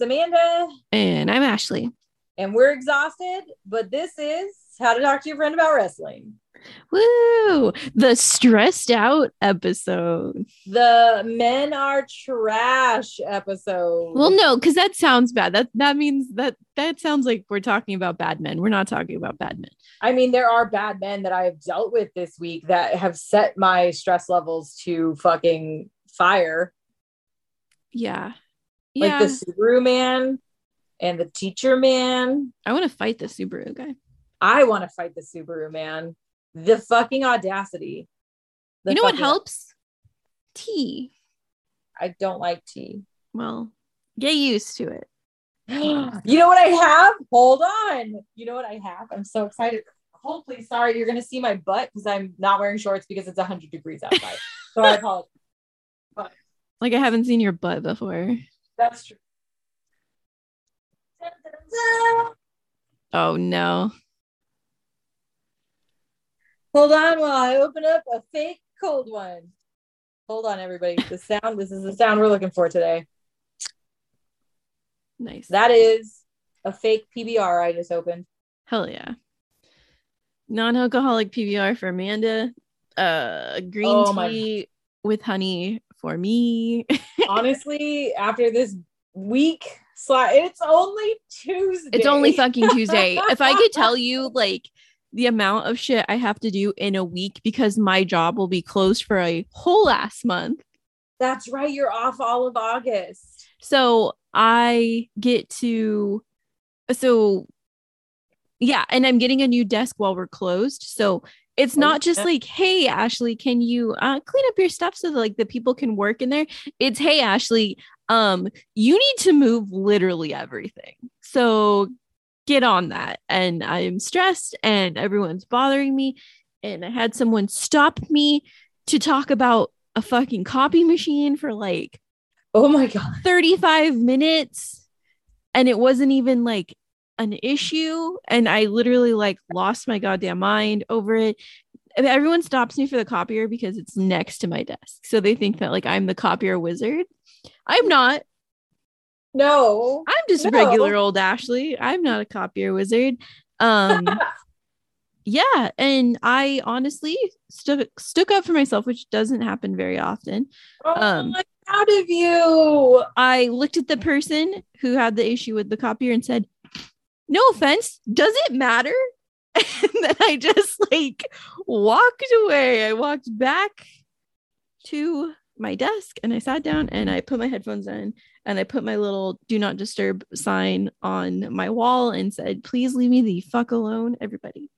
It's Amanda, And I'm Ashley. and we're exhausted, but this is how to talk to your friend about wrestling. Woo! The stressed out episode. The men are trash episode. Well, no, because that sounds bad. That that means that that sounds like we're talking about bad men. We're not talking about bad men. I mean, there are bad men that I have dealt with this week that have set my stress levels to fucking fire, Yeah. Like the Subaru man and the teacher man. I want to fight the Subaru guy. I want to fight the Subaru man. The fucking audacity. The you know what helps? Tea. I don't like tea. Well, get used to it. you know what I have? Hold on. You know what I have? I'm so excited. Hopefully. Sorry, you're gonna see my butt because I'm not wearing shorts because it's 100 degrees outside. so I apologize. Like I haven't seen your butt before. That's true. Oh no. Hold on while I open up a fake cold one. Hold on, everybody. The sound. This is the sound we're looking for today. Nice. That is a fake PBR I just opened. Hell yeah. Non-alcoholic PBR for Amanda. Uh green Oh my tea with honey for me. Honestly, after this week, it's only Tuesday. It's only fucking Tuesday. if I could tell you like the amount of shit I have to do in a week because my job will be closed for a whole last month. That's right. You're off all of August. So I get to so yeah, and I'm getting a new desk while we're closed. So it's not just like, hey Ashley, can you uh, clean up your stuff so that like the people can work in there? It's hey Ashley, um, you need to move literally everything. So get on that. And I'm stressed and everyone's bothering me. And I had someone stop me to talk about a fucking copy machine for like Oh my god. 35 minutes and it wasn't even like an issue and i literally like lost my goddamn mind over it. Everyone stops me for the copier because it's next to my desk. So they think that like i'm the copier wizard. I'm not. No. i'm just No. regular old ashley. I'm not a copier wizard. Um yeah and i honestly stuck stuck up for myself which doesn't happen very often. Oh, Um, I'm proud of you. I looked at the person who had the issue with the copier and said, No offense, does it matter? And then I just like walked away. I walked back to my desk and I sat down and I put my headphones in and I put my little do not disturb sign on my wall and said, Please leave me the fuck alone, everybody.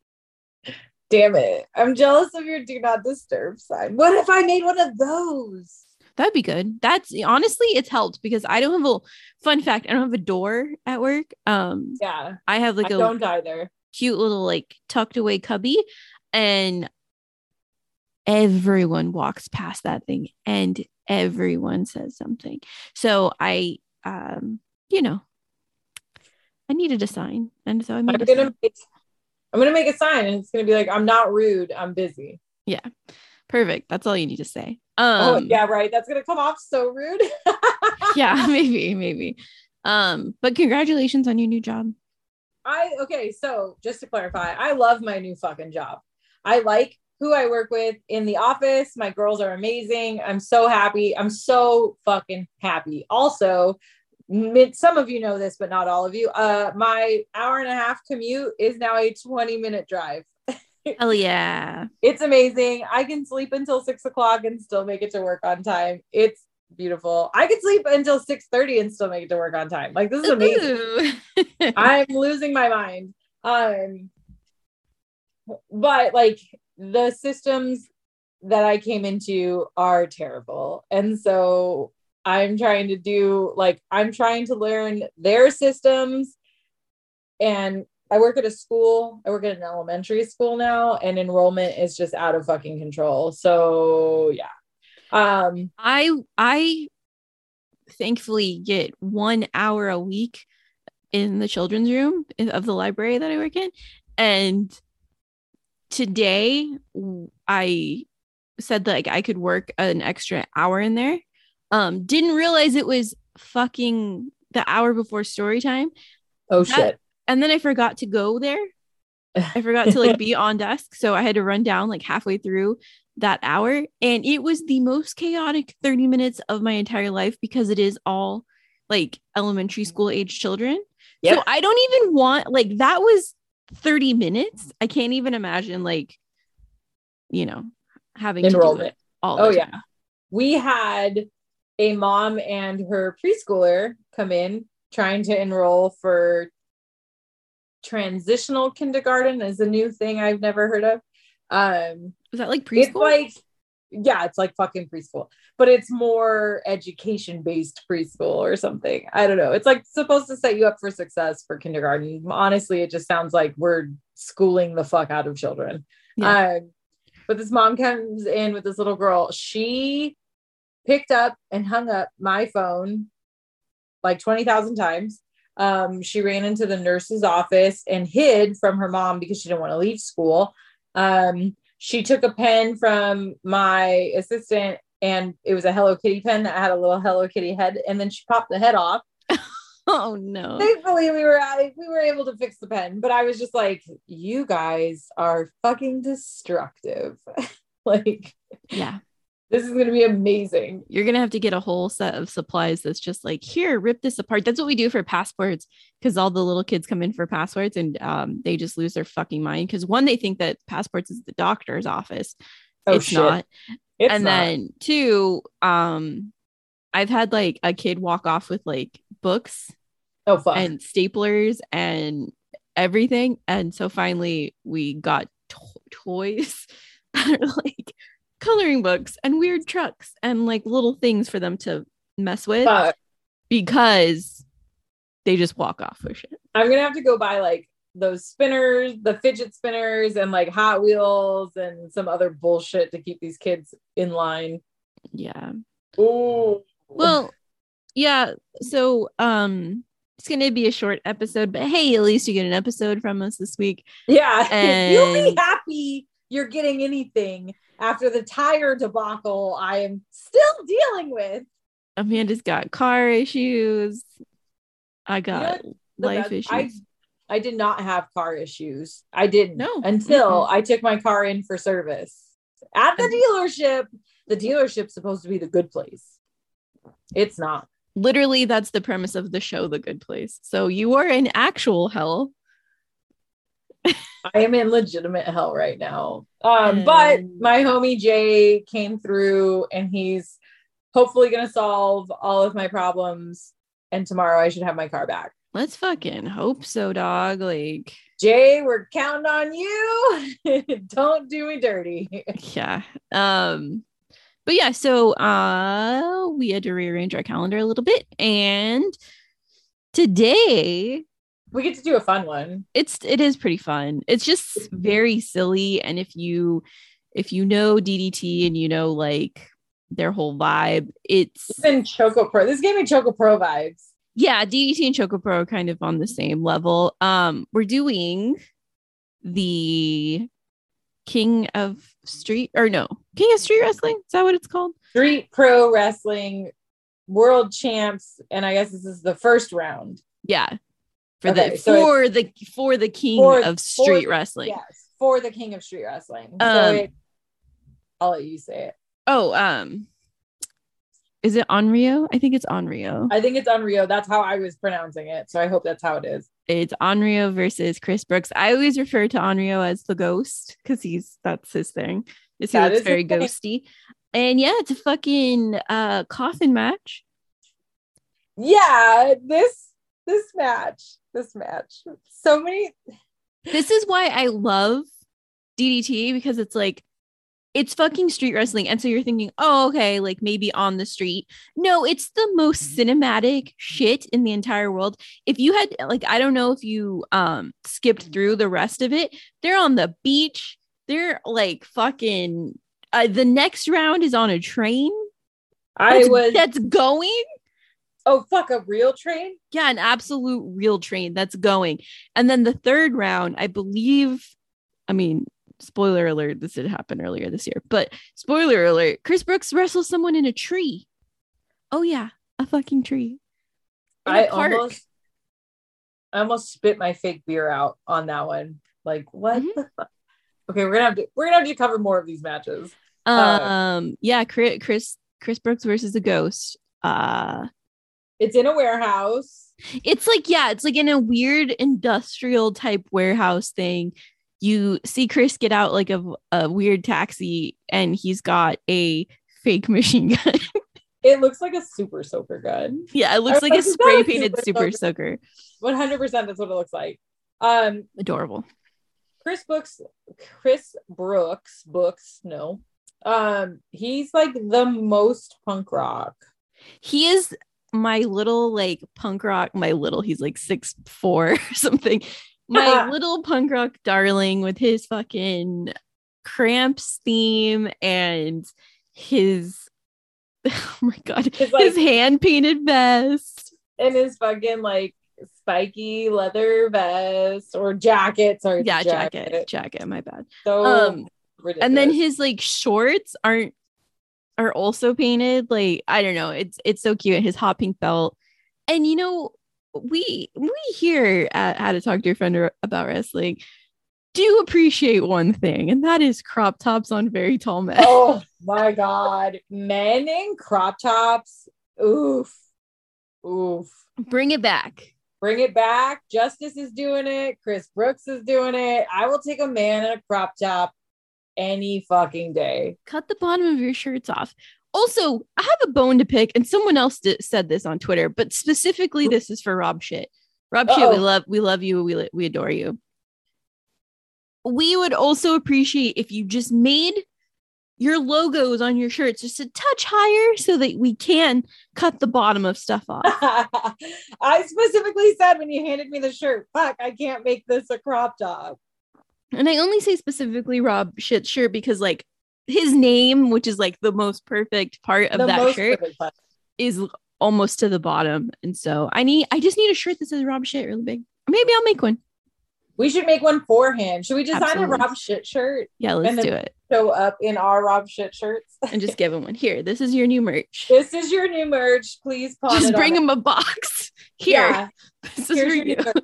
Damn it. I'm jealous of your do not disturb sign. What if I made one of those? That'd be good. That's honestly, it's helped because I don't have a fun fact. I don't have a door at work. Um, Yeah. I have like I a don't either. cute little like tucked away cubby and everyone walks past that thing and everyone says something so i um you know i needed a sign and so i I'm gonna sign. make I'm gonna make a sign and it's gonna be like, I'm not rude, I'm busy. Perfect that's all you need to say oh um yeah, right. That's gonna come off so rude. yeah maybe maybe um but congratulations on your new job I okay, so just to clarify, I love my new fucking job. I like who I work with in the office. My girls are amazing. I'm so happy. I'm so fucking happy. Also, some of you know this, but not all of you. Uh, my hour and a half commute is now a 20 minute drive. hell yeah It's amazing. I can sleep until six o'clock and still make it to work on time. It's beautiful. I could sleep until 6 30 and still make it to work on time. Like this is amazing. I'm losing my mind. Um, but like the systems that I came into are terrible. And so I'm trying to do like I'm trying to learn their systems and I work at a school. I work at an elementary school now and enrollment is just out of fucking control. So, yeah. Um I I thankfully get one hour a week in the children's room of the library that I work in. And today I said that like I could work an extra hour in there. Um, didn't realize it was fucking the hour before story time. oh That- shit. And then I forgot to go there. I forgot to like be on desk. So I had to run down like halfway through that hour. And it was the most chaotic 30 minutes of my entire life because it is all like elementary school age children. Yep. So I don't even want like that was 30 minutes. I can't even imagine like, you know, having to do Enrollment. it all. Oh, yeah. we had a mom and her preschooler come in trying to enroll for transitional kindergarten is a new thing I've never heard of. Um Was that like preschool? it's like yeah, it's like fucking preschool, but it's more education based preschool or something. I don't know. It's like supposed to set you up for success for kindergarten. Honestly, it just sounds like we're schooling the fuck out of children. Um, but this mom comes in with this little girl. She picked up and hung up my phone like 20,000 times. Um, she ran into the nurse's office and hid from her mom because she didn't want to leave school. Um, she took a pen from my assistant and it was a Hello Kitty pen that had a little Hello Kitty head, and then she popped the head off. oh no. Thankfully, we were we were able to fix the pen, but I was just like, "You guys are fucking destructive." like, Yeah. This is gonna be amazing. You're gonna have to get a whole set of supplies that's just like, here, rip this apart. That's what we do for passports because all the little kids come in for passports and um, they just lose their fucking mind. Because one, they think that passports is the doctor's office. Oh it's shit! not. It's and not. then two, um, I've had like a kid walk off with like books oh fuck. and staplers and everything. And so finally we got to- toys that are like coloring books and weird trucks and like little things for them to mess with Fuck. because they just walk off with shit. I'm gonna have to go buy like those spinners, the fidget spinners, and like Hot Wheels and some other bullshit to keep these kids in line. Yeah. Ooh. Well, yeah. So um it's gonna be a short episode, but hey, at least you get an episode from us this week. Yeah, you'll be happy you're getting anything after the tire debacle I am still dealing with. Amanda's got car issues. I got the life best- issues. I, I did not have car issues. I didn't No. until Mm-mm. I took my car in for service at the dealership. The dealership's supposed to be the good place. It's not. literally that's the premise of the show the good place so you are in actual hell I am in legitimate hell right now. Um, but my homie Jay came through and he's hopefully gonna solve all of my problems. And tomorrow I should have my car back. let's fucking hope so dog like Jay, we're counting on you. Don't do me dirty. yeah um but yeah so uh we had to rearrange our calendar a little bit and today We get to do a fun one. it's it is pretty fun it's just very silly and if you if you know ddt and you know like their whole vibe it's in Choco Pro. This gave me Choco Pro vibes. yeah, DDT and Choco Pro are kind of on the same level. Um, we're doing the King of Street or no, King of Street Wrestling. Is that what it's called? Street Pro Wrestling World Champs. And I guess this is the first round. Yeah. For Okay, the so for the for the King For- of for- Street Wrestling. Yes, for the King of Street Wrestling. so Um, it, I'll let you say it. Oh, um, is it Onryo? I think it's Onryo. I think it's Unreal. That's how I was pronouncing it. So I hope that's how it is. It's Onryo versus Chris Brooks. I always refer to Onryo as the ghost because he's that's his thing. Is he looks very ghosty. And yeah, it's a fucking uh coffin match. Yeah, this this match, this match. So many This is why I love DDT because it's like it's fucking street wrestling. And so you're thinking, oh, okay, like maybe on the street. No, it's the most cinematic shit in the entire world. If you had like, I don't know if you um skipped through the rest of it, they're on the beach. They're like fucking uh, the next round is on a train. I That's, was that's going. Oh fuck a real train. Yeah, an absolute real train that's going. And then the third round, I believe, I mean, spoiler alert, this did happen earlier this year, but spoiler alert, Chris Brooks wrestles someone in a tree. Oh, yeah, a fucking tree. In I almost I almost spit my fake beer out on that one. Like what Mhm. Okay, we're gonna have to we're gonna have to cover more of these matches. Uh, Um, yeah, Chris, Chris, Chris Brooks versus a ghost. Uh, It's in a warehouse. it's like yeah it's like in a weird industrial type warehouse thing you see chris get out like a, a weird taxi and he's got a fake machine gun It looks like a super soaker gun. yeah it looks I like a spray painted super super soaker One hundred percent. That's what it looks like. Um, adorable Chris Brooks, Chris Brooks, books, no. Um, he's like the most punk rock. he is my little like punk rock my little he's like six four or something my little punk rock darling with his fucking cramps theme and his oh my god His, like- his hand painted vest And his fucking like spiky leather vest or jacket. Sorry, yeah jacket jacket my bad So um ridiculous. and then his like shorts aren't are also painted like i don't know it's it's so cute his hot pink belt and you know we we here at how to talk to your friend about wrestling do appreciate one thing and that is crop tops on very tall men oh my god, men in crop tops. Oof, oof. bring it back Bring it back. Justice is doing it. Chris Brooks is doing it. I will take a man in a crop top any fucking day. cut the bottom of your shirts off. Also i have a bone to pick and someone else di- said this on twitter but specifically this is for rob shit. Rob shit we love we love you we, we adore you. We would also appreciate if you just made your logos on your shirts just a touch higher so that we can cut the bottom of stuff off. I specifically said when you handed me the shirt, fuck, I can't make this a crop top. And i only say specifically rob shit shirt because like his name which is like the most perfect part of The that shirt is almost to the bottom. And so I need I just need a shirt that says Rob shit really big. Maybe I'll make one. We should make one for him. Should we design Absolutely. a Rob shit shirt? Yeah, let's do it. Show up in our Rob shit shirts. And just give him one. Here, this is your new merch. This is your new merch. Please Just it bring him a box. Here. Yeah, This is for you. merch.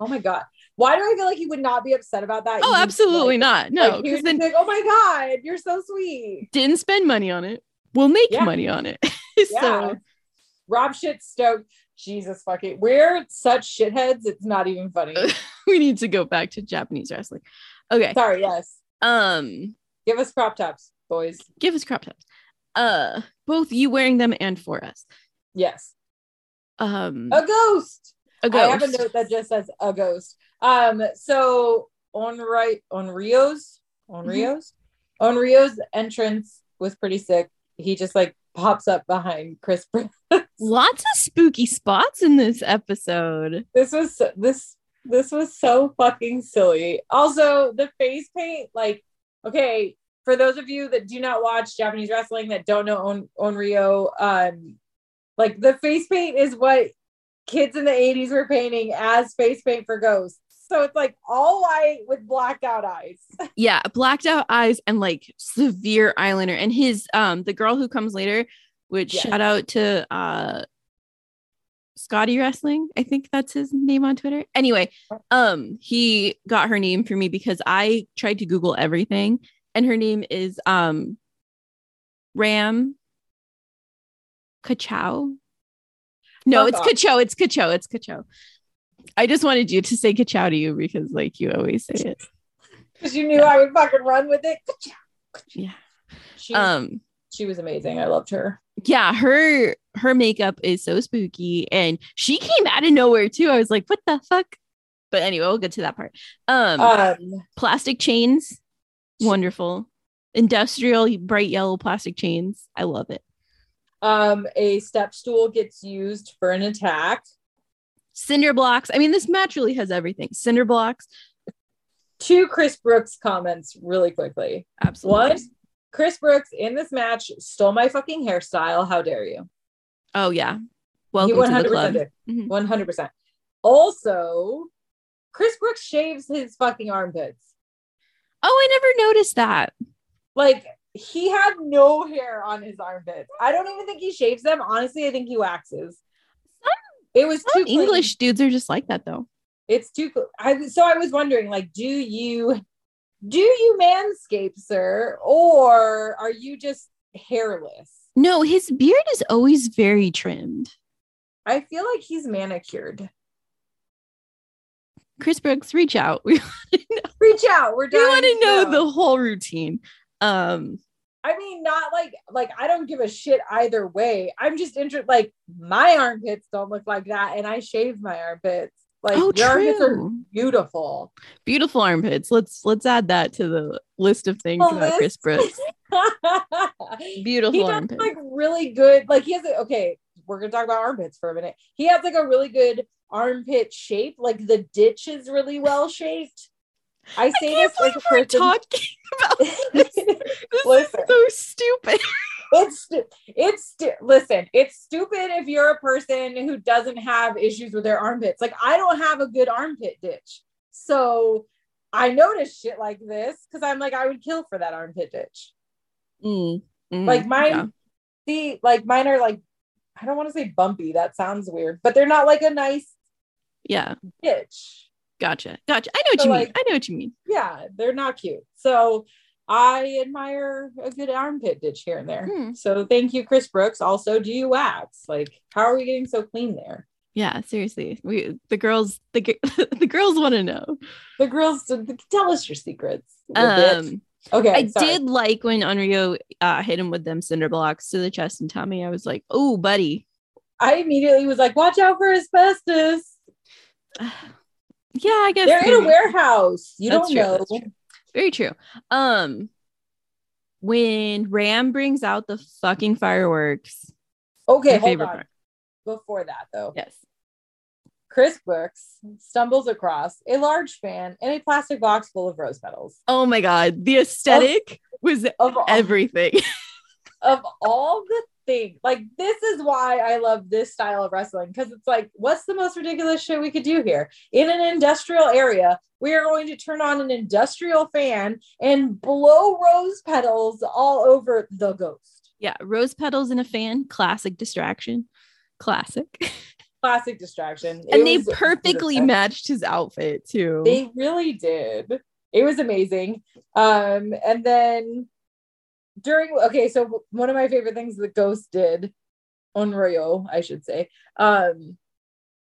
Oh my god. Why do I feel like he would not be upset about that? Oh, absolutely like- not. No, like, because then like, oh my god, you're so sweet. didn't spend money on it. We'll make Yeah. money on it. Yeah. so Rob shit stoked. Jesus fucking. We're such shitheads. It's not even funny. we need to go back to Japanese wrestling. Okay. Sorry. Yes. Um, Give us crop tops, boys. give us crop tops. Uh, both you wearing them and for us. Yes. Um, A ghost. A I have a note that just says a ghost. Um, so on right on Rio's on Mhm. Rio's on Rio's entrance was pretty sick. He just like pops up behind Chris. Lots of spooky spots in this episode. this was this this was so fucking silly. Also, the face paint, like, okay, for those of you that do not watch Japanese wrestling that don't know on on Rio, um, like the face paint is what kids in the 80s were painting as face paint for ghosts. So it's like all white with blacked out eyes. Yeah, blacked out eyes and like severe eyeliner. And his um the girl who comes later, which Yes. shout out to uh Scotty Wrestling. I think that's his name on Twitter. Anyway, um he got her name for me because I tried to Google everything and her name is um Ram Kachow. No, Fuck it's off. Kachow. It's Kachow. It's Kachow. I just wanted you to say Kachow to you because like you always say it. Because you knew I would fucking run with it. Yeah. She, Um she was amazing. I loved her. yeah, her her makeup is so spooky and she came out of nowhere too. I was like, what the fuck? But anyway, we'll get to that part. Um Um plastic chains, wonderful. Industrial bright yellow plastic chains. I love it. Um, a step stool gets used for an attack. Cinder blocks. I mean, this match really has everything. Cinder blocks. Two Chris Brooks comments really quickly. Absolutely. One, Chris Brooks in this match stole my fucking hairstyle. How dare you? Oh yeah. He Welcome to the club. Mhm. 100%. Also, Chris Brooks shaves his fucking armpits. Oh, I never noticed that. Like he had no hair on his armpits. I don't even think he shaves them. Honestly, I think he waxes. It was too. English dudes are just like that though. It's too. I so I was wondering, like, do you do you manscape, sir, or are you just hairless? No, his beard is always very trimmed. I feel like he's manicured. Chris Brooks, reach out. We, Reach out. We're we want to know. the whole routine. Um, I mean, not like like I don't give a shit either way. I'm just interested. Like my armpits don't look like that, and I shave my armpits. Like oh, your armpits are beautiful. Beautiful armpits. Let's let's add that to the list of things The about Chris list? beautiful he does armpits. like really good. Like he has a okay. We're gonna talk about armpits for a minute. He has like a really good armpit shape. Like the ditch is really well shaped. I I say can't this like a we're person. talking about this. This Listen. is so stupid. it's it's listen it's stupid if you're a person who doesn't have issues with their armpits like i don't have a good armpit ditch so i notice shit like this because i'm like i would kill for that armpit ditch Mm, mm, like mine yeah. see like mine are like i don't want to say bumpy that sounds weird but they're not like a nice Yeah, ditch gotcha, gotcha. I know what So, you like- mean. I know what you mean. yeah they're not cute so i admire a good armpit ditch here and there Hmm. so thank you chris brooks also do you wax like how are we getting so clean there Yeah, seriously. We the girls the the girls want to know. the girls tell us your secrets. Um, okay I sorry. did like when Onryo uh, hit him with them cinder blocks to the chest and tummy. I was like, oh, buddy. i immediately was like watch out for asbestos yeah, I guess they're in a warehouse you That's don't true, know true. Very true. Um, when Ram brings out the fucking fireworks, okay hold favorite on part. before that though Yes. chris brooks stumbles across a large fan and a plastic box full of rose petals Oh my god, the aesthetic was of all, everything. of all the things like this is why i love this style of wrestling because it's like what's the most ridiculous shit we could do here? In an industrial area we are going to turn on an industrial fan and blow rose petals all over the ghost. Yeah, rose petals in a fan, classic distraction. Classic. classic distraction. It and they was perfectly matched his outfit too. they really did. It was amazing. Um and then during okay so one of my favorite things the ghost did Onryo i should say um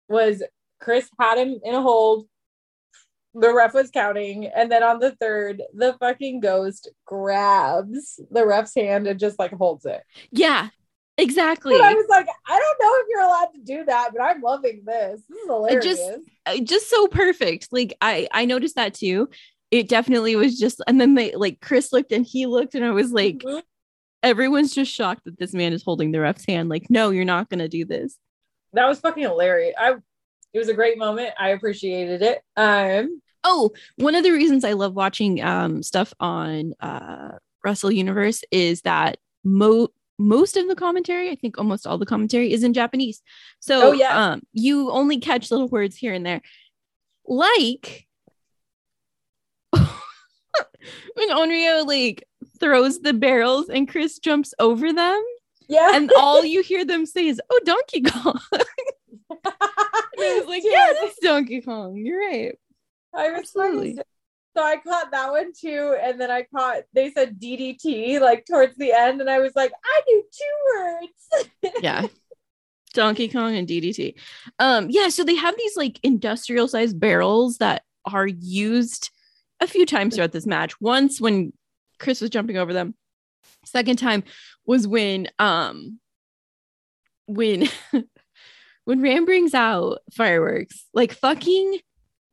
was chris had him in a hold the ref was counting and then on the third the fucking ghost grabs the ref's hand and just like holds it yeah, exactly. and i was like i don't know if you're allowed to do that but i'm loving this this is hilarious just- uh, just so perfect. Like I I noticed that too. It definitely was just and then they like Chris looked and he looked and I was like Mhm. everyone's just shocked that this man is holding the ref's hand like no you're not going to do this. that was fucking hilarious i it was a great moment i appreciated it um Oh, one of the reasons I love watching um stuff on uh Wrestle Universe is that mo most of the commentary, I think almost all the commentary is in Japanese. So Oh, yeah. um you only catch little words here and there. Like when Onryo like throws the barrels and Chris jumps over them yeah and all you hear them say is oh Donkey Kong. I was like, yeah, that's Donkey Kong. You're right. I was absolutely. so I caught that one too, and then I caught they said DDT like towards the end, and I was like, I knew two words. yeah donkey kong and ddt um yeah so they have these like industrial sized barrels that are used a few times throughout this match once when chris was jumping over them second time was when um when when ram brings out fireworks like fucking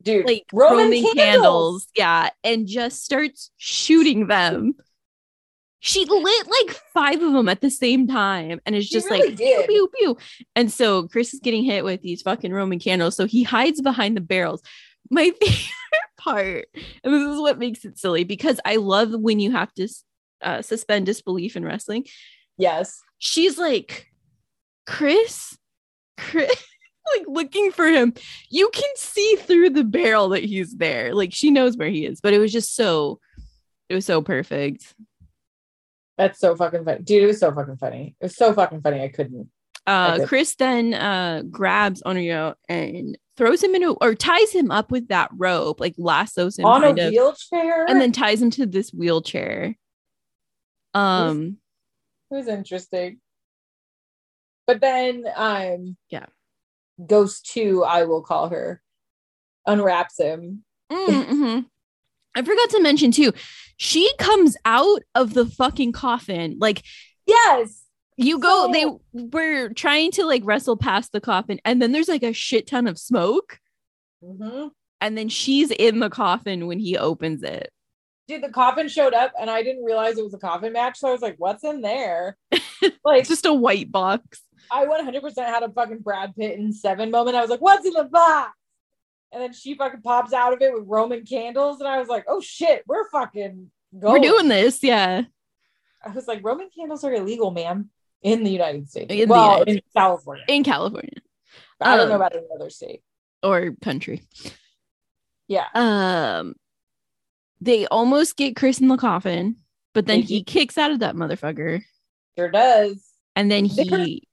Dude, like Roman roman, candles. candles. yeah and just starts shooting them she lit like five of them at the same time and it's just really like did. pew, pew, pew. And so Chris is getting hit with these fucking Roman candles. So he hides behind the barrels. My favorite part, and this is what makes it silly because I love when you have to uh, suspend disbelief in wrestling. Yes. She's like, Chris, Chris, like looking for him. You can see through the barrel that he's there. Like she knows where he is, but it was just so, it was so perfect. That's so fucking funny. Dude, it was so fucking funny. It was so fucking funny. I couldn't. Uh, Okay. Chris then uh, grabs Onryo and throws him into or ties him up with that rope, like lassos him On a of, wheelchair. and then ties him to this wheelchair. Um, it was interesting. But then um Yeah. Ghost 2, I will call her, unwraps him. mm, mhm. I forgot to mention too, she comes out of the fucking coffin. Like Yes. You go, So- they were trying to like wrestle past the coffin, and then there's like a shit ton of smoke, Mhm. and then she's in the coffin when he opens it. Dude, the coffin showed up and I didn't realize it was a coffin match. So I was like, what's in there? like It's just a white box. I 100% had a fucking Brad Pitt in seven moment. I was like, what's in the box? And then she fucking pops out of it with Roman candles. And I was like, oh shit, we're fucking going. We're doing this, yeah. I was like, Roman candles are illegal, ma'am, in the United States. In well, United in California. in California I don't know Um, about any other state. or country. Yeah. Um, they almost get Chris in the coffin, but then They he kicks out of that motherfucker, Sure does. and then he.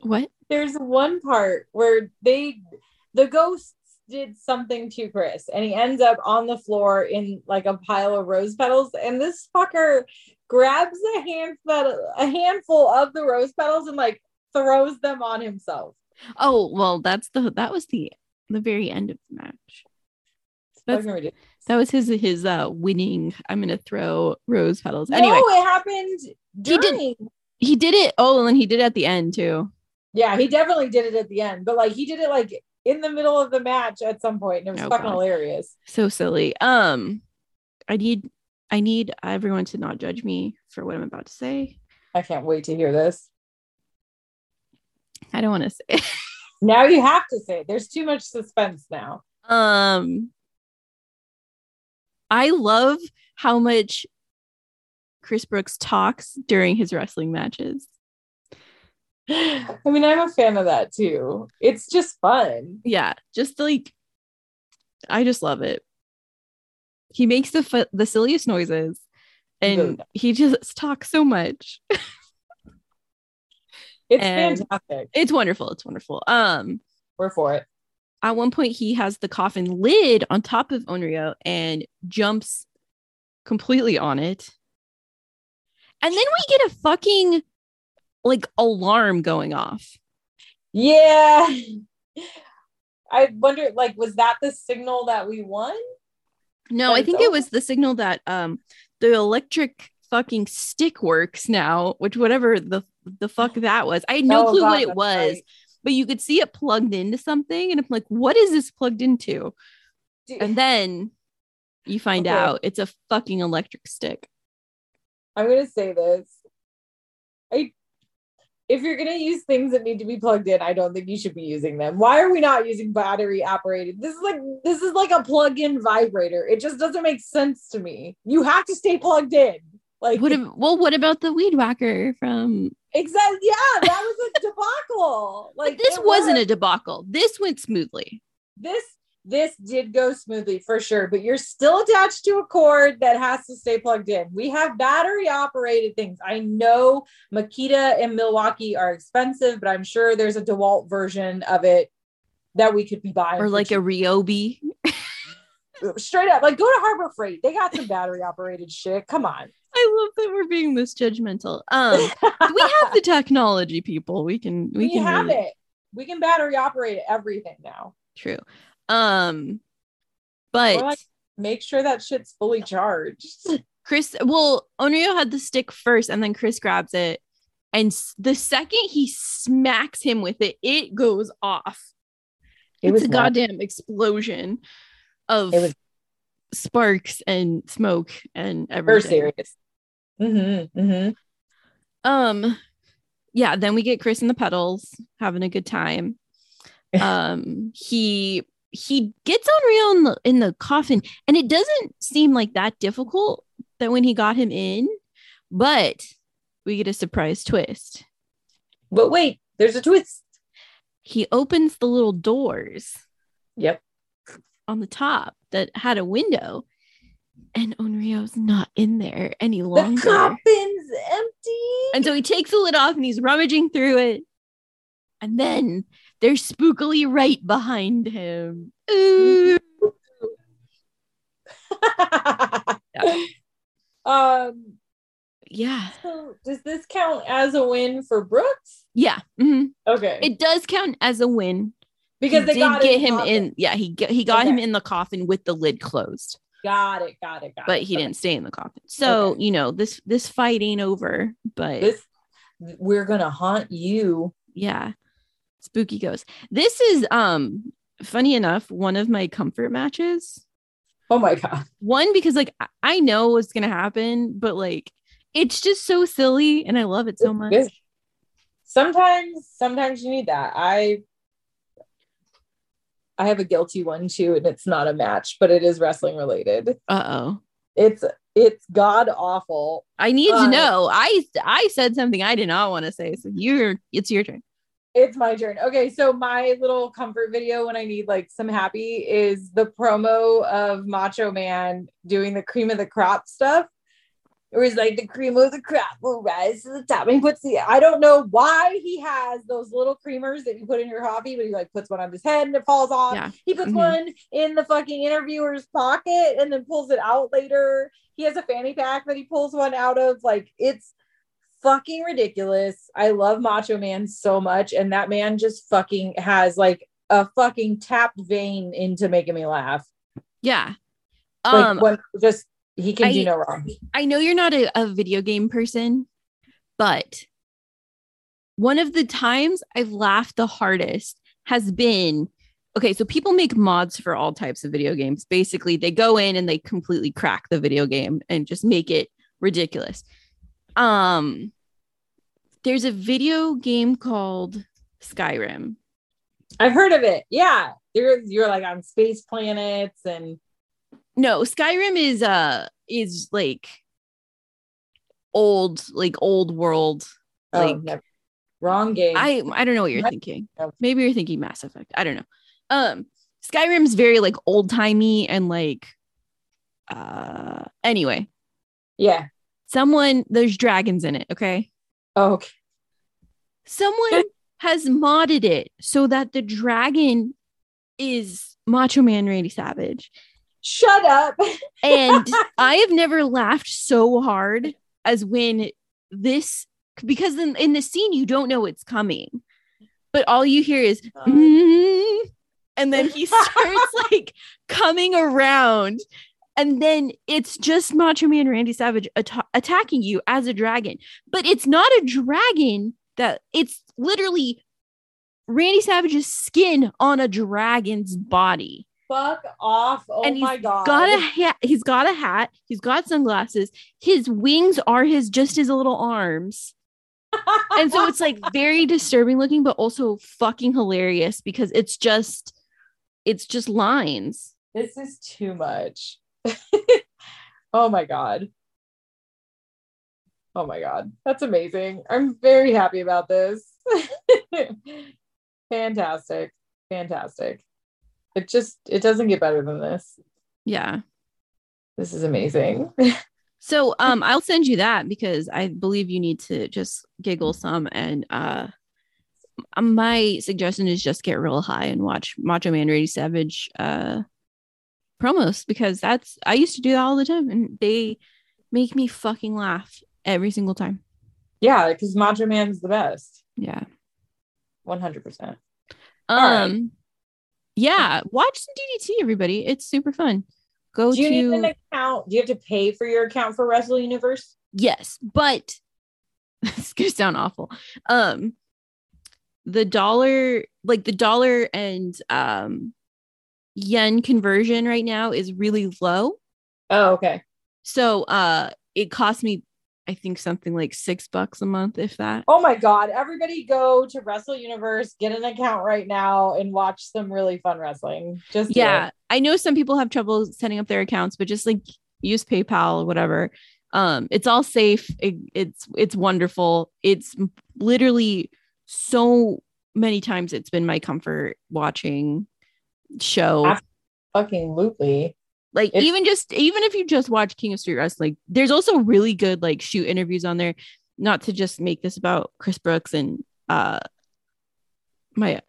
What? There's one part where they, the ghosts did something to Chris and he ends up on the floor in like a pile of rose petals. And this fucker grabs a handful, a handful of the rose petals and like throws them on himself. Oh well, that's the that was the the very end of the match. That's-. That was his his uh winning. I'm gonna throw rose petals. Anyway, no, it happened He did- during. he did it. Oh, and then he did it at the end too. Yeah, he definitely did it at the end, but like he did it like in the middle of the match at some point, and it was Oh, fucking God. hilarious. So silly. Um, I need I need everyone to not judge me for what I'm about to say. I can't wait to hear this. I don't want to say. it. Now you have to say it. There's too much suspense now. Um, I love how much Chris Brooks talks during his wrestling matches. I mean, I'm a fan of that too. It's just fun. Yeah, just like I just love it. He makes the the silliest noises, and he just talks so much. It's And- fantastic. It's wonderful. It's wonderful. Um, We're for it. at one point he has the coffin lid on top of Onryo and jumps completely on it. And then we get a fucking like alarm going off. Yeah. I wonder, like, was that the signal that we won? No, I think it was the signal that um the electric fucking stick works now, which whatever the the fuck that was. I had no Oh, clue God, what it was, right. but you could see it plugged into something and I'm like, what is this plugged into? Dude, And then you find Okay. out it's a fucking electric stick. I'm gonna say this. I if you're gonna use things that need to be plugged in, I don't think you should be using them. Why are we not using battery operated? This is like this is like a plug-in vibrator. It just doesn't make sense to me. You have to stay plugged in. Like What ab- well, what about the weed whacker from exactly yeah, that was a debacle. Like Like this wasn't was. a debacle. This went smoothly. this this did go smoothly for sure, but you're still attached to a cord that has to stay plugged in. We have battery operated things. I know Makita and Milwaukee are expensive, but I'm sure there's a DeWalt version of it that we could be buying. Or like a Ryobi. straight up, like go to Harbor Freight. They got some battery operated shit. Come on. I love that we're being this judgmental. Um we have the technology, people. We can we, we, can have really- it. We can battery operate everything now. True. Um but like make sure that shit's fully charged. Chris well, Onryo had the stick first and then Chris grabs it. And s- the second he smacks him with it, it goes off. It it's was a nuts. goddamn explosion of It was- sparks and smoke and We're everything. serious. Mm-hmm. Mm-hmm. Um, yeah. Then we get Chris and the petals having a good time. Um, he he gets Unreal in the in the coffin, and it doesn't seem like that difficult. That when he got him in, but we get a surprise twist. But wait, there's a twist. He opens the little doors Yep. on the top that had a window, and Onryo's not in there any longer. The coffin's empty. And so he takes the lid off and he's rummaging through it. And then they're spookily right behind him. Ooh. um. Yeah. So does this count as a win for Brooks? Yeah. mhm. Okay. It does count as a win. because he they did got get him coffin. in. Yeah, he got, he got him in the coffin with the lid closed, Got it. Got it. Got but it. he Okay. didn't stay in the coffin. So, Okay. you know, this this fight ain't over, but This. We're gonna haunt you. yeah. Spooky goes. This is um funny enough, one of my comfort matches. Oh my god. one because like I- know what's gonna happen, but like it's just so silly and I love it so much. Sometimes, sometimes you need that. I. I have a guilty one too, and it's not a match, but it is wrestling related. Uh oh. It's it's god awful. I need Uh, to know. I I said something I did not want to say, so you're it's your turn. It's my turn. Okay, so my little comfort video when I need like some happy is the promo of Macho Man doing the cream of the crop stuff. Where he's like, the cream of the crop will rise to the top. And he puts the, I don't know why he has those little creamers that you put in your coffee, but he like puts one on his head and it falls off. Yeah. He puts Mhm. one in the fucking interviewer's pocket and then pulls it out later. He has a fanny pack that he pulls one out of. Like, it's fucking ridiculous. I love Macho Man so much, and that man just fucking has like a fucking tapped vein into making me laugh. Yeah. Um just he can I- do no wrong. I know you're not a, a video game person, but one of the times I've laughed the hardest has been okay. So people make mods for all types of video games. Basically, they go in and they completely crack the video game and just make it ridiculous. Um, there's a video game called Skyrim. I've heard of it. Yeah, you're you're like on space planets and No, Skyrim is uh is like old, like old world. oh, Like never- wrong game. I I don't know what you're thinking. Maybe you're thinking Mass Effect. I don't know. Um Skyrim's very like old timey and like uh anyway, yeah. Someone there's dragons in it, okay? Oh, okay. Someone has modded it so that the dragon is Macho Man Randy Savage. Shut up. And I have never laughed so hard as when this because in, in the scene you don't know it's coming. But all you hear is "Mm," and then he starts like coming around and then it's just Macho Man Randy Savage atta- attacking you as a dragon. But it's not a dragon that it's literally Randy Savage's skin on a dragon's body Fuck off. Oh and my he's god. got a hat. He's got a hat. He's got sunglasses. His wings are his just his little arms, and so it's like very disturbing looking, but also fucking hilarious because it's just, it's just lines. this is too much. oh my god. Oh my god. That's amazing. I'm very happy about this. Fantastic. Fantastic. It just it doesn't get better than this. Yeah. This is amazing. So um, I'll send you that because I believe you need to just giggle some and uh. My suggestion is just get real high and watch Macho Man Randy Savage uh promos because that's I used to do that all the time and they make me fucking laugh every single time. yeah, because Macho Man's the best. Yeah. 100%. Um right. yeah, watch some DDT everybody. It's super fun. Go Do you to need an account? Do you have to pay for your account for Wrestle Universe? yes, but it's gonna sound awful. Um the dollar like the dollar and um yen conversion right now is really low. Oh, okay. So uh it cost me I think something like six bucks a month, if that. Oh my god! Everybody go to Wrestle Universe, get an account right now, and watch some really fun wrestling. Just yeah i know some people have trouble setting up their accounts but just like use paypal or whatever um it's all safe it, it's it's wonderful it's literally so many times it's been my comfort watching show. Fucking looply. like it's- even just even if you just watch king of street wrestling there's also really good like shoot interviews on there. Not to just make this about chris brooks and uh my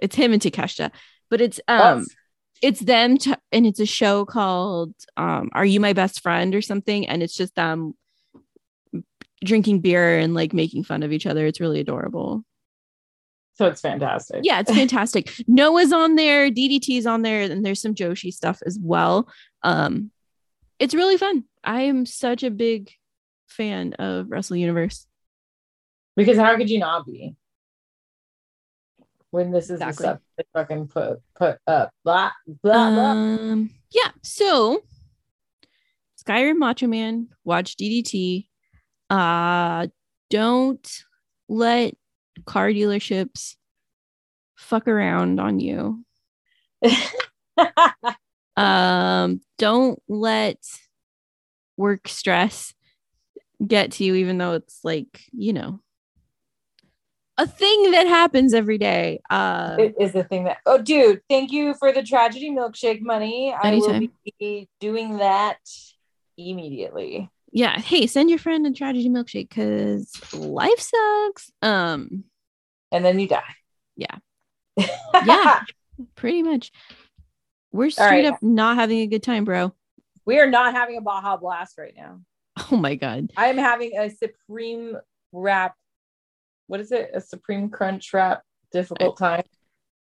it's him and takeshita but it's um Yes. it's them t- and it's a show called um are you my best friend or something? And it's just them drinking beer and like making fun of each other. It's really adorable so it's fantastic. yeah it's fantastic noah's on there ddt's on there and there's some joshi stuff as well um it's really fun i am such a big fan of wrestle universe Because how could you not be? When this is Exactly. the stuff they fucking put put up. Blah blah blah. um yeah so skyrim macho man watch ddt uh don't let car dealerships fuck around on you um don't let work stress get to you even though it's like you know a thing that happens every day uh it is the thing that oh dude, thank you for the tragedy milkshake money. I will be doing that immediately. Yeah hey send your friend a tragedy milkshake because life sucks um And then you die. Yeah. Yeah. pretty much we're straight right. up not having a good time bro we are not having a Baja Blast right now. oh my god I am having a supreme wrap. What is it? A supreme crunch wrap difficult time.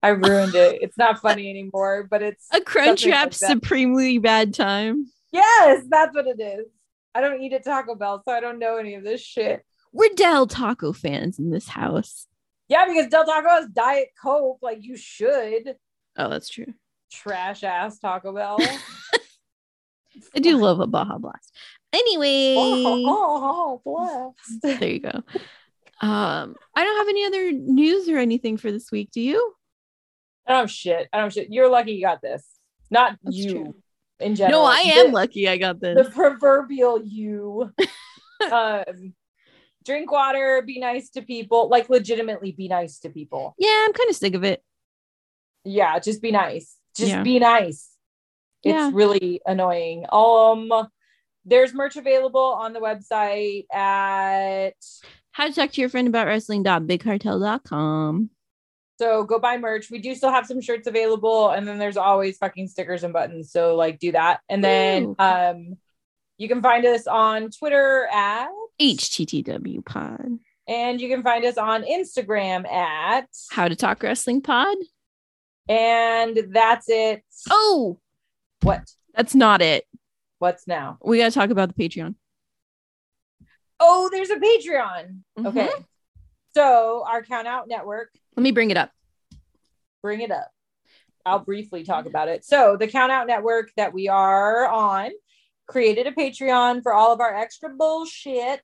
I ruined it. It's not funny anymore, but it's a crunch wrap like supremely bad time Yes, that's what it is. I don't eat at Taco Bell, so I don't know any of this shit. we're del taco fans in this house Yeah, because Del Taco has Diet Coke, like you should. oh that's true Trash ass Taco Bell. i do love a baja blast anyway oh, oh, oh, blast. there you go um i don't have any other news or anything for this week do you I don't shit. I don't shit. You're lucky you got this. Not That's you true. In general. no i am The- lucky i got this the proverbial you. um, drink water, be nice to people, like legitimately be nice to people. yeah i'm kind of sick of it Yeah, just be nice. Just Yeah. be nice. It's Yeah. really annoying. Um, there's merch available on the website at how to talk to your friend about wrestling.bigcartel.com so go buy merch. We do still have some shirts available, and then there's always fucking stickers and buttons. So like do that. And then um you can find us on Twitter at httw pod and you can find us on Instagram at how to talk wrestling pod and that's it. oh What? that's not it What's now? we gotta talk about the patreon Oh, there's a Patreon. Mhm. Okay. So our count out network, let me bring it up bring it up. I'll briefly talk about it. So the count out network that we are on created a Patreon for all of our extra bullshit.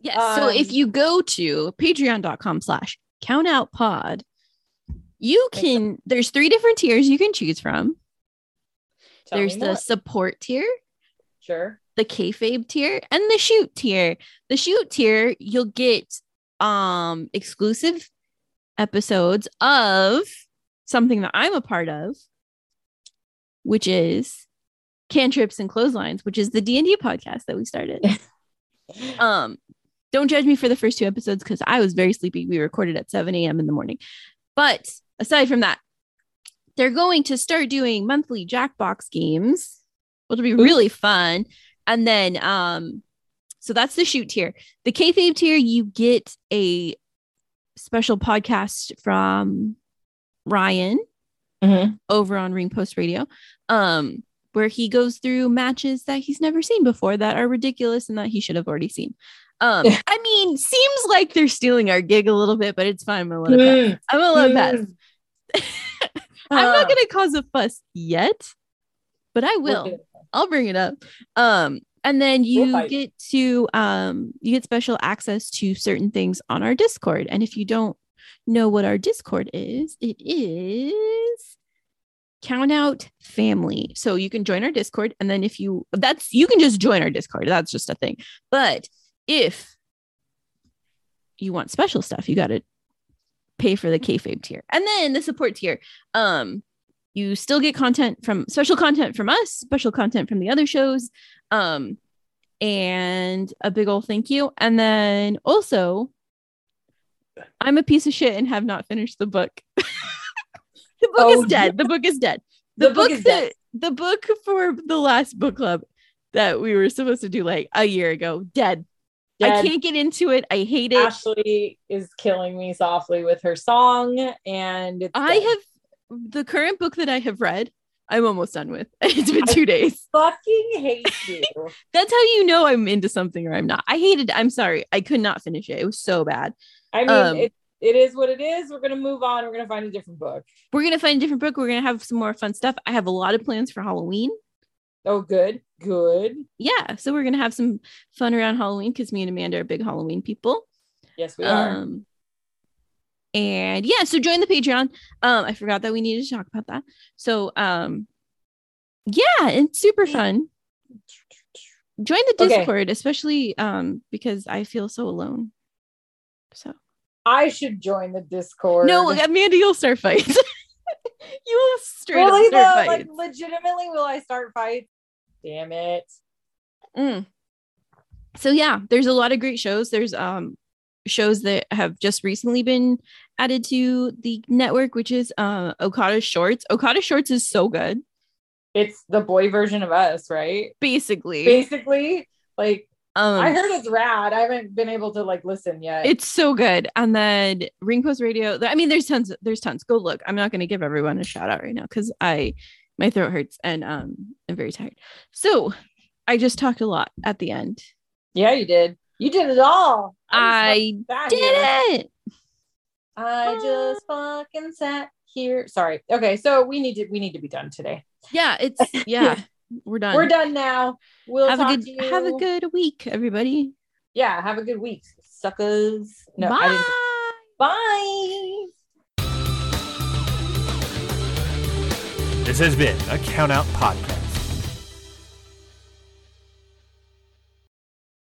yes so Um, if you go to patreon.com slash count out pod you can there's three different tiers you can choose from there's the support tier sure. the kayfabe tier and the shoot tier. The shoot tier, you'll get um exclusive episodes of something that I'm a part of, which is cantrips and clotheslines, which is the D&D podcast that we started. um don't judge me for the first two episodes because I was very sleepy. We recorded at 7 a.m. in the morning. But aside from that, they're going to start doing monthly Jackbox games, which will be really fun. And then, um, so that's the shoot tier. The kayfabe tier, you get a special podcast from Ryan Mhm. over on Ring Post Radio, um, where he goes through matches that he's never seen before that are ridiculous and that he should have already seen. Um, I mean, seems like they're stealing our gig a little bit, but it's fine. I'm gonna let it pass. Mm, I'm gonna let it pass. mm. I'm not gonna cause a fuss yet, but I will. I'll bring it up. Um, and then you get to um you get special access to certain things on our Discord. And if you don't know what our Discord is, it is count out family. So you can join our Discord, and then if you that's you can just join our Discord. That's just a thing. But if you want special stuff, you gotta pay for the kayfabe tier. And then the support tier. Um you still get content from special content from us, special content from the other shows, um, and a big old thank you. And then also, I'm a piece of shit and have not finished the book. the book Oh, is dead. The book is dead. The, The book book, is dead. the book for the last book club that we were supposed to do like a year ago, dead. I can't get into it. I hate it. Ashley is killing me softly with her song, and it's I dead. have the current book that I have read. I'm almost done with. It's been two days. fucking hate you. That's how you know I'm into something or I'm not. I hated. I'm sorry. I could not finish it. It was so bad. I mean, Um, it, it is what it is. We're gonna move on. We're gonna find a different book. We're gonna find a different book. We're gonna have some more fun stuff. I have a lot of plans for Halloween. Oh, good, good. Yeah, so we're gonna have some fun around Halloween because me and Amanda are big Halloween people. Yes, we are. Um, and yeah, so join the Patreon. Um, I forgot that we needed to talk about that. So um, yeah, it's super fun. Join the Okay. Discord, especially um because I feel so alone. So I should join the Discord. no, Amanda, you'll start fights. you will straight really up though, start like fights. legitimately, will I start fights? Damn it. Mm. So yeah, there's a lot of great shows. There's um shows that have just recently been added to the network, which is uh Okada Shorts. Okada Shorts is so good. It's the boy version of us, right? Basically, Basically, like um, I heard it's rad. I haven't been able to like listen yet. it's so good. And then Ring Post Radio. I mean, there's tons. There's tons. Go look. I'm not going to give everyone a shout out right now because I my throat hurts and um I'm very tired. So I just talked a lot at the end. yeah, you did. You did it all. I sat did here. it. I ah. just fucking sat here. Sorry. Okay, so we need to we need to be done today. Yeah, it's yeah. We're done. We're done now. We'll have a good to you. have a good week, everybody. yeah. Have a good week, suckers. No, Bye. I didn't. Bye. This has been a Count Out Podcast.